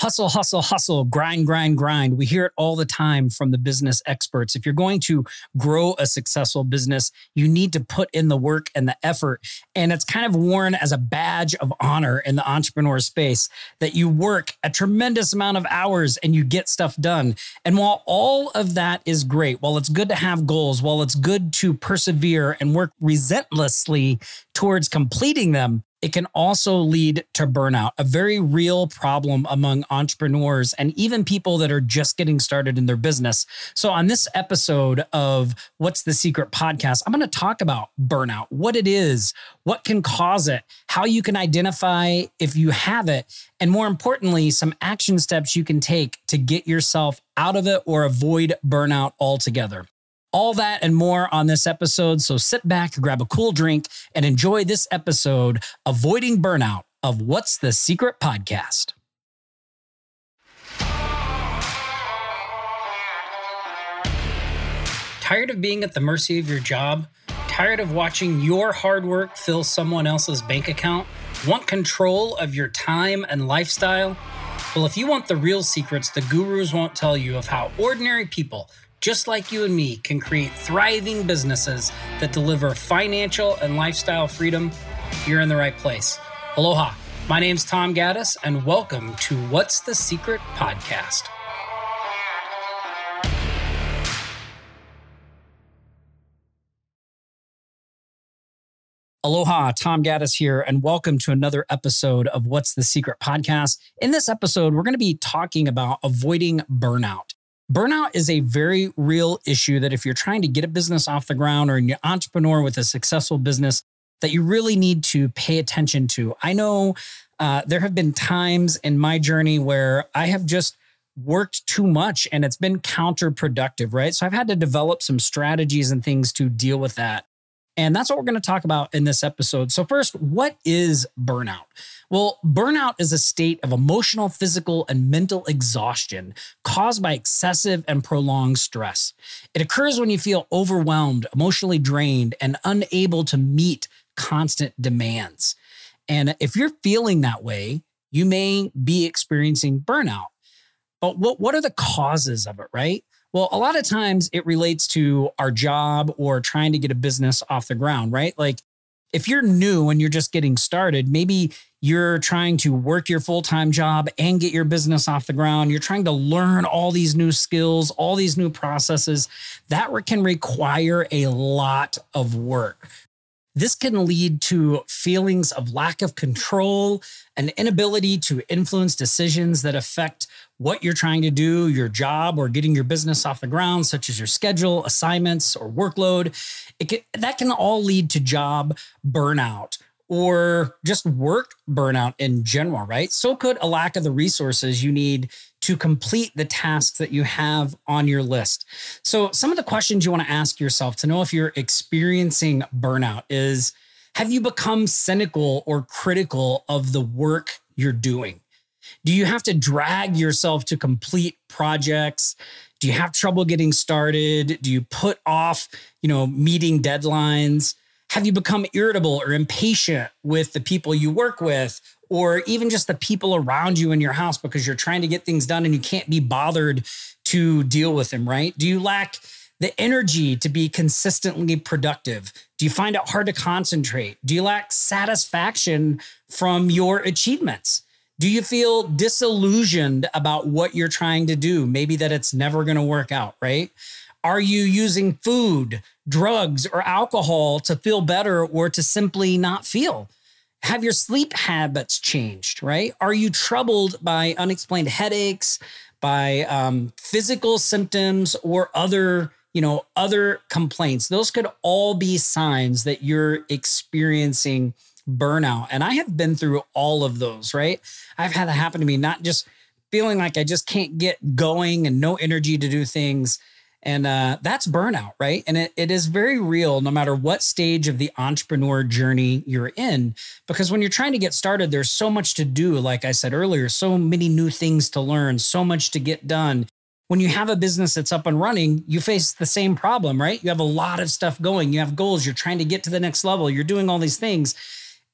Hustle, hustle, hustle, grind, grind, grind. We hear it all the time from the business experts. If you're going to grow a successful business, you need to put in the work and the effort. And it's kind of worn as a badge of honor in the entrepreneur space that you work a tremendous amount of hours and you get stuff done. And while all of that is great, while it's good to have goals, while it's good to persevere and work relentlessly towards completing them, it can also lead to burnout, a very real problem among entrepreneurs and even people that are just getting started in their business. So, on this episode of What's the Secret podcast, I'm going to talk about burnout, what it is, what can cause it, how you can identify if you have it, and more importantly, some action steps you can take to get yourself out of it or avoid burnout altogether. All that and more on this episode. So sit back, grab a cool drink, and enjoy this episode Avoiding Burnout of What's the Secret podcast. Tired of being at the mercy of your job? Tired of watching your hard work fill someone else's bank account? Want control of your time and lifestyle? Well, if you want the real secrets the gurus won't tell you of how ordinary people just like you and me, can create thriving businesses that deliver financial and lifestyle freedom, you're in the right place. Aloha. My name's Tom Gaddis, and welcome to What's the Secret podcast. Aloha, Tom Gaddis here, and welcome to another episode of What's the Secret podcast. In this episode, we're going to be talking about avoiding burnout. Burnout is a very real issue that if you're trying to get a business off the ground or an entrepreneur with a successful business, that you really need to pay attention to. I know uh, there have been times in my journey where I have just worked too much and that's what we're going to talk about in this episode. So, first, what is burnout? Well, burnout is a state of emotional, physical, and mental exhaustion caused by excessive and prolonged stress. It occurs when you feel overwhelmed, emotionally drained, and unable to meet constant demands. And if you're feeling that way, you may be experiencing burnout. But what, what are the causes of it, right? Well, a lot of times it relates to our job or trying to get a business off the ground, right? Like if you're new and you're just getting started, maybe you're trying to work your full time job and get your business off the ground. You're trying to learn all these new skills, all these new processes. That can require a lot of work. This can lead to feelings of lack of control, an inability to influence decisions that affect what you're trying to do, your job, or getting your business off the ground, such as your schedule, assignments, or workload. It can, that can all lead to job burnout or just work burnout in general, right? So could a lack of the resources you need to complete the tasks that you have on your list. So, some of the questions you want to ask yourself to know if you're experiencing burnout is have you become cynical or critical of the work you're doing? Do you have to drag yourself to complete projects? Do you have trouble getting started? Do you put off, you know, meeting deadlines? Have you become irritable or impatient with the people you work with or even just the people around you in your house because you're trying to get things done and you can't be bothered to deal with them, right? Do you lack the energy to be consistently productive? Do you find it hard to concentrate? Do you lack satisfaction from your achievements? Do you feel disillusioned about what you're trying to do? Maybe that it's never going to work out, right? Are you using food, drugs, or alcohol to feel better or to simply not feel? Have your sleep habits changed, right? Are you troubled by unexplained headaches, by um, physical symptoms, or other, you know, other complaints? Those could all be signs that you're experiencing burnout. And I have been through all of those, right? I've had that happen to me, not just feeling like I just can't get going and no energy to do things and uh, that's burnout, right? And it, it is very real no matter what stage of the entrepreneur journey you're in. Because when you're trying to get started, there's so much to do. Like I said earlier, so many new things to learn, so much to get done. When you have a business that's up and running, you face the same problem, right? You have a lot of stuff going, you have goals, you're trying to get to the next level, you're doing all these things.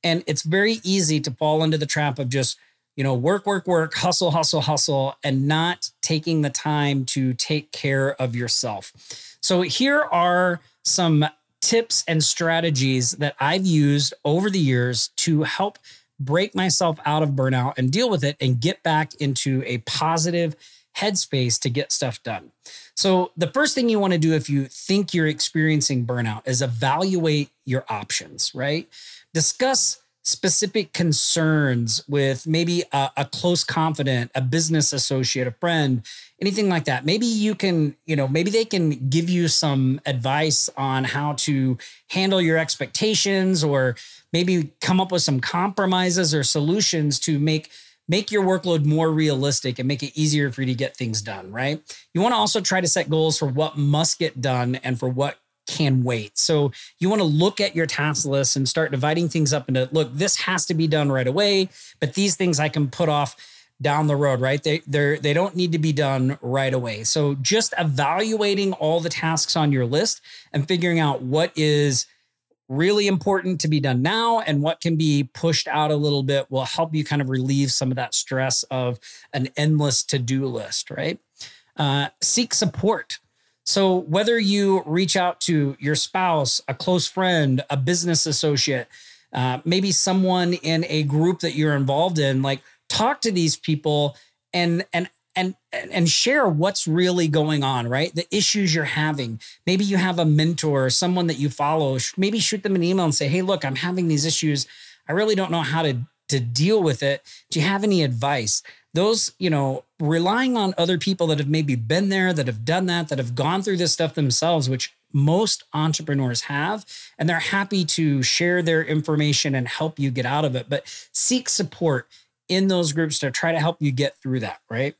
And it's very easy to fall into the trap of just you know, work, work, work, hustle, hustle, hustle, and not taking the time to take care of yourself. So, here are some tips and strategies that I've used over the years to help break myself out of burnout and deal with it and get back into a positive headspace to get stuff done. So, the first thing you want to do if you think you're experiencing burnout is evaluate your options, right? Discuss specific concerns with maybe a, a, close confidant, a business associate, a friend, anything like that. Maybe you can, you know, maybe they can give you some advice on how to handle your expectations or maybe come up with some compromises or solutions to make make your workload more realistic and make it easier for you to get things done, right? You want to also try to set goals for what must get done and for what can wait. So you want to look at your task list and start dividing things up into look, this has to be done right away, but these things I can put off down the road, right? They they they don't need to be done right away. So just evaluating all the tasks on your list and figuring out what is really important to be done now and what can be pushed out a little bit will help you kind of relieve some of that stress of an endless to-do list, right? Uh, seek support so, whether you reach out to your spouse, a close friend, a business associate, uh, maybe someone in a group that you're involved in, like talk to these people and and and and share what's really going on, right? The issues you're having. Maybe you have a mentor, or someone that you follow. Maybe shoot them an email and say, "Hey, look, I'm having these issues. I really don't know how to to deal with it. Do you have any advice?" those, you know, relying on other people that have maybe been there, that have done that, that have gone through this stuff themselves, which most entrepreneurs have, and they're happy to share their information and help you get out of it. But seek support in those groups to try to help you get through that, right?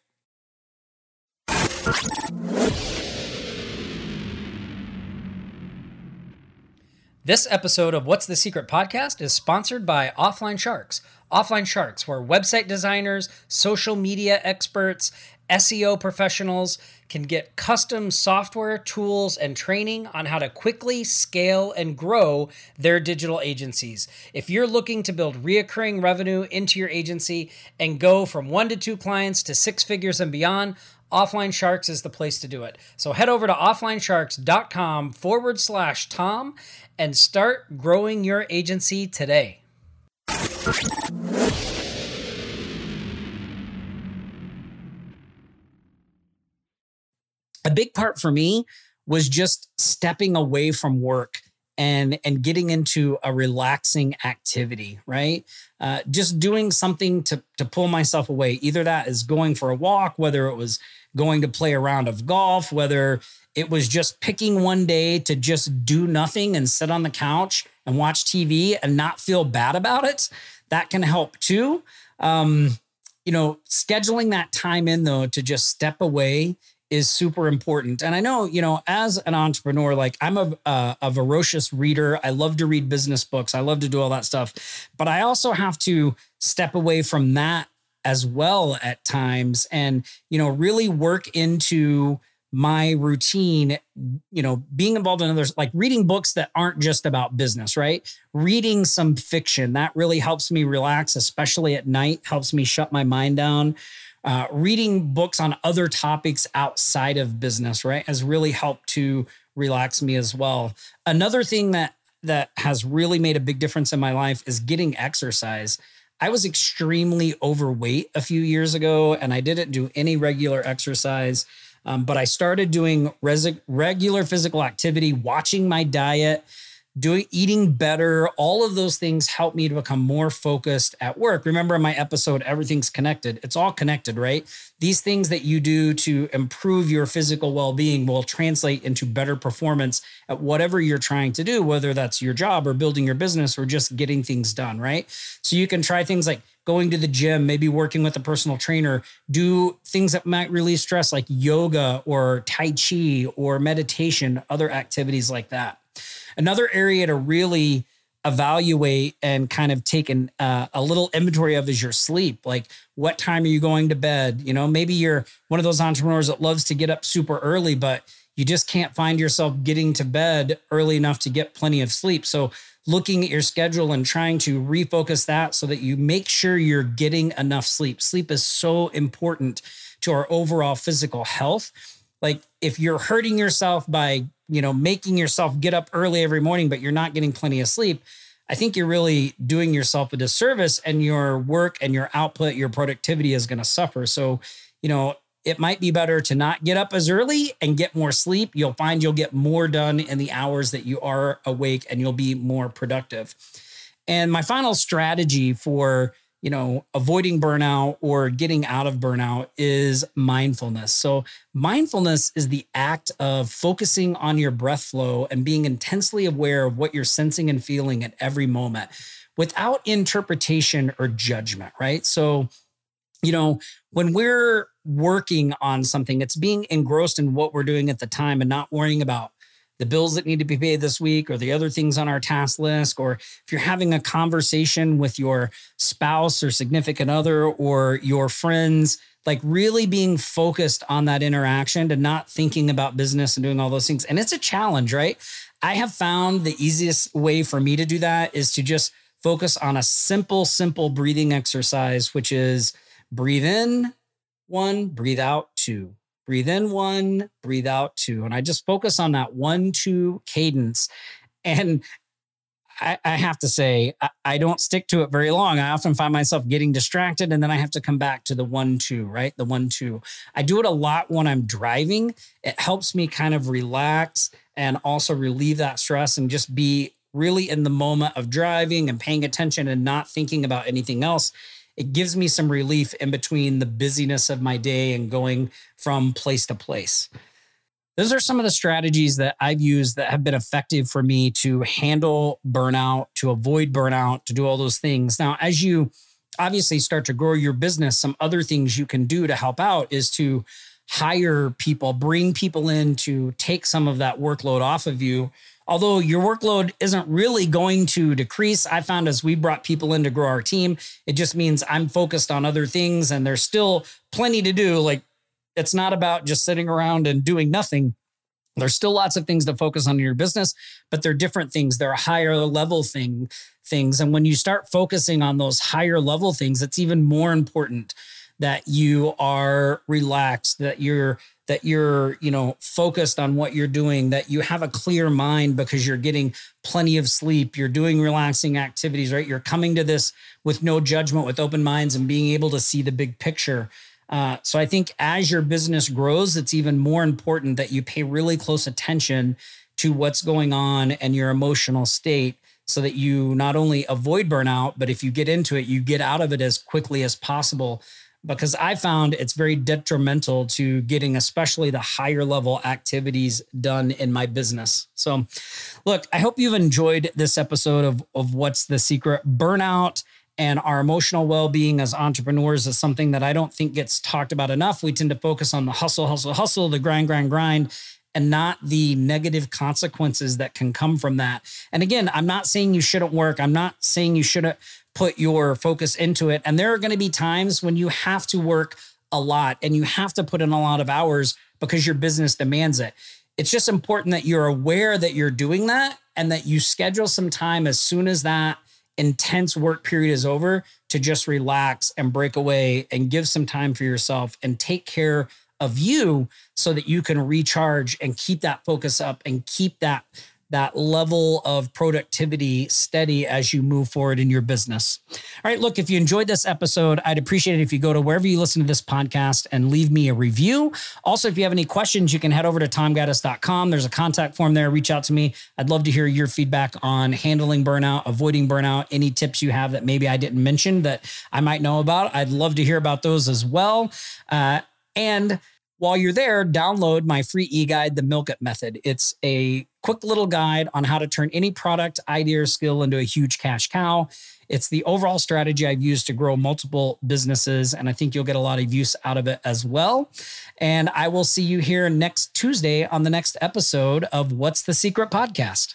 This episode of What's the Secret podcast is sponsored by Offline Sharks. Offline Sharks, where website designers, social media experts, SEO professionals can get custom software, tools, and training on how to quickly scale and grow their digital agencies. If you're looking to build reoccurring revenue into your agency and go from one to two clients to six figures and beyond, Offline Sharks is the place to do it. So head over to offlinesharks.com forward slash Tom and start growing your agency today. A big part for me was just stepping away from work and and getting into a relaxing activity right? Uh, just doing something to to pull myself away. Either that is going for a walk whether it was going to play a round of golf whether it was just picking one day to just do nothing and sit on the couch and watch tv and not feel bad about it that can help too. Um, you know scheduling that time in though to just step away is super important. And I know, you know, as an entrepreneur, like I'm a, a, a voracious reader. I love to read business books. I love to do all that stuff. But I also have to step away from that as well at times and, you know, really work into my routine, you know, being involved in others, like reading books that aren't just about business, right? Reading some fiction that really helps me relax, especially at night, helps me shut my mind down uh, reading books on other topics outside of business, right, has really helped to relax me as well. Another thing that that has really made a big difference in my life is getting exercise. I was extremely overweight a few years ago, and I didn't do any regular exercise. Um, but I started doing res- regular physical activity, watching my diet, doing eating better all of those things help me to become more focused at work. Remember in my episode everything's connected. It's all connected right? These things that you do to improve your physical well-being will translate into better performance at whatever you're trying to do whether that's your job or building your business or just getting things done right? So you can try things like going to the gym maybe working with a personal trainer do things that might release stress like yoga or tai chi or meditation other activities like that Another area to really evaluate and kind of take an, uh, a little inventory of is your sleep. Like, what time are you going to bed? You know, maybe you're one of those entrepreneurs that loves to get up super early, but you just can't find yourself getting to bed early enough to get plenty of sleep. So, looking at your schedule and trying to refocus that so that you make sure you're getting enough sleep. Sleep is so important to our overall physical health. Like if you're hurting yourself by, you know, making yourself get up early every morning but you're not getting plenty of sleep, I think you're really doing yourself a disservice and your work and your output, your productivity is going to suffer. So, you know, it might be better to not get up as early and get more sleep. You'll find you'll get more done in the hours that you are awake and you'll be more productive. And my final strategy for, you know, avoiding burnout or getting out of burnout is mindfulness. So, mindfulness is the act of focusing on your breath flow and being intensely aware of what you're sensing and feeling at every moment without interpretation or judgment, right? So, you know, when we're working on something, it's being engrossed in what we're doing at the time and not worrying about the bills that need to be paid this week or the other things on our task list. Or if you're having a conversation with your spouse or significant other or your friends, like really being focused on that interaction and not thinking about business and doing all those things. And it's a challenge, right? I have found the easiest way for me to do that is to just focus on a simple, simple breathing exercise, which is breathe in one, breathe out two. Breathe in one, breathe out two. And I just focus on that one, two cadence. And I, I have to say, I, I, don't stick to it very long. I often find myself getting distracted and then I have to come back to the one, two, right? The one, two. I do it a lot when I'm driving. It helps me kind of relax and also relieve that stress and just be really in the moment of driving and paying attention and not thinking about anything else it gives me some relief in between the busyness of my day and going from place to place. Those are some of the strategies that I've used that have been effective for me to handle burnout, to avoid burnout, to do all those things. Now, as you obviously start to grow your business, some other things you can do to help out is to hire people, bring people in to take some of that workload off of you although your workload isn't really going to decrease, I found as we brought people in to grow our team, it just means I'm focused on other things and there's still plenty to do. Like it's not about just sitting around and doing nothing. There's still lots of things to focus on in your business, but they're different things. They're higher level thing things. And when you start focusing on those higher level things, it's even more important that you are relaxed, that you're that you're, you know, focused on what you're doing, that you have a clear mind because you're getting plenty of sleep, you're doing relaxing activities, right? You're coming to this with no judgment, with open minds and being able to see the big picture. Uh, so I think as your business grows, it's even more important that you pay really close attention to what's going on and your emotional state so that you not only avoid burnout, but if you get into it, you get out of it as quickly as possible because I found it's very detrimental to getting, especially the higher level activities done in my business. So, look, I hope you've enjoyed this episode of, of What's the Secret Burnout. And our emotional well being as entrepreneurs is something that I don't think gets talked about enough. We tend to focus on the hustle, hustle, hustle, the grind, grind, grind and not the negative consequences that can come from that. And again, I'm not saying you shouldn't work. I'm not saying you shouldn't put your focus into it. And there are going to be times when you have to work a lot and you have to put in a lot of hours because your business demands it. It's just important that you're aware that you're doing that and that you schedule some time as soon as that intense work period is over to just relax and break away and give some time for yourself and take care of you so that you can recharge and keep that focus up and keep that that level of productivity steady as you move forward in your business. All right, look, if you enjoyed this episode, I'd appreciate it if you go to wherever you listen to this podcast and leave me a review. Also, if you have any questions, you can head over to tomgaddis.com. There's a contact form there. Reach out to me. I'd love to hear your feedback on handling burnout, avoiding burnout, any tips you have that maybe I didn't mention that I might know about. I'd love to hear about those as well. Uh, and while you're there, download my free e guide, The Milk It Method. It's a quick little guide on how to turn any product, idea, or skill into a huge cash cow. It's the overall strategy I've used to grow multiple businesses, and I think you'll get a lot of use out of it as well. And I will see you here next Tuesday on the next episode of What's the Secret Podcast.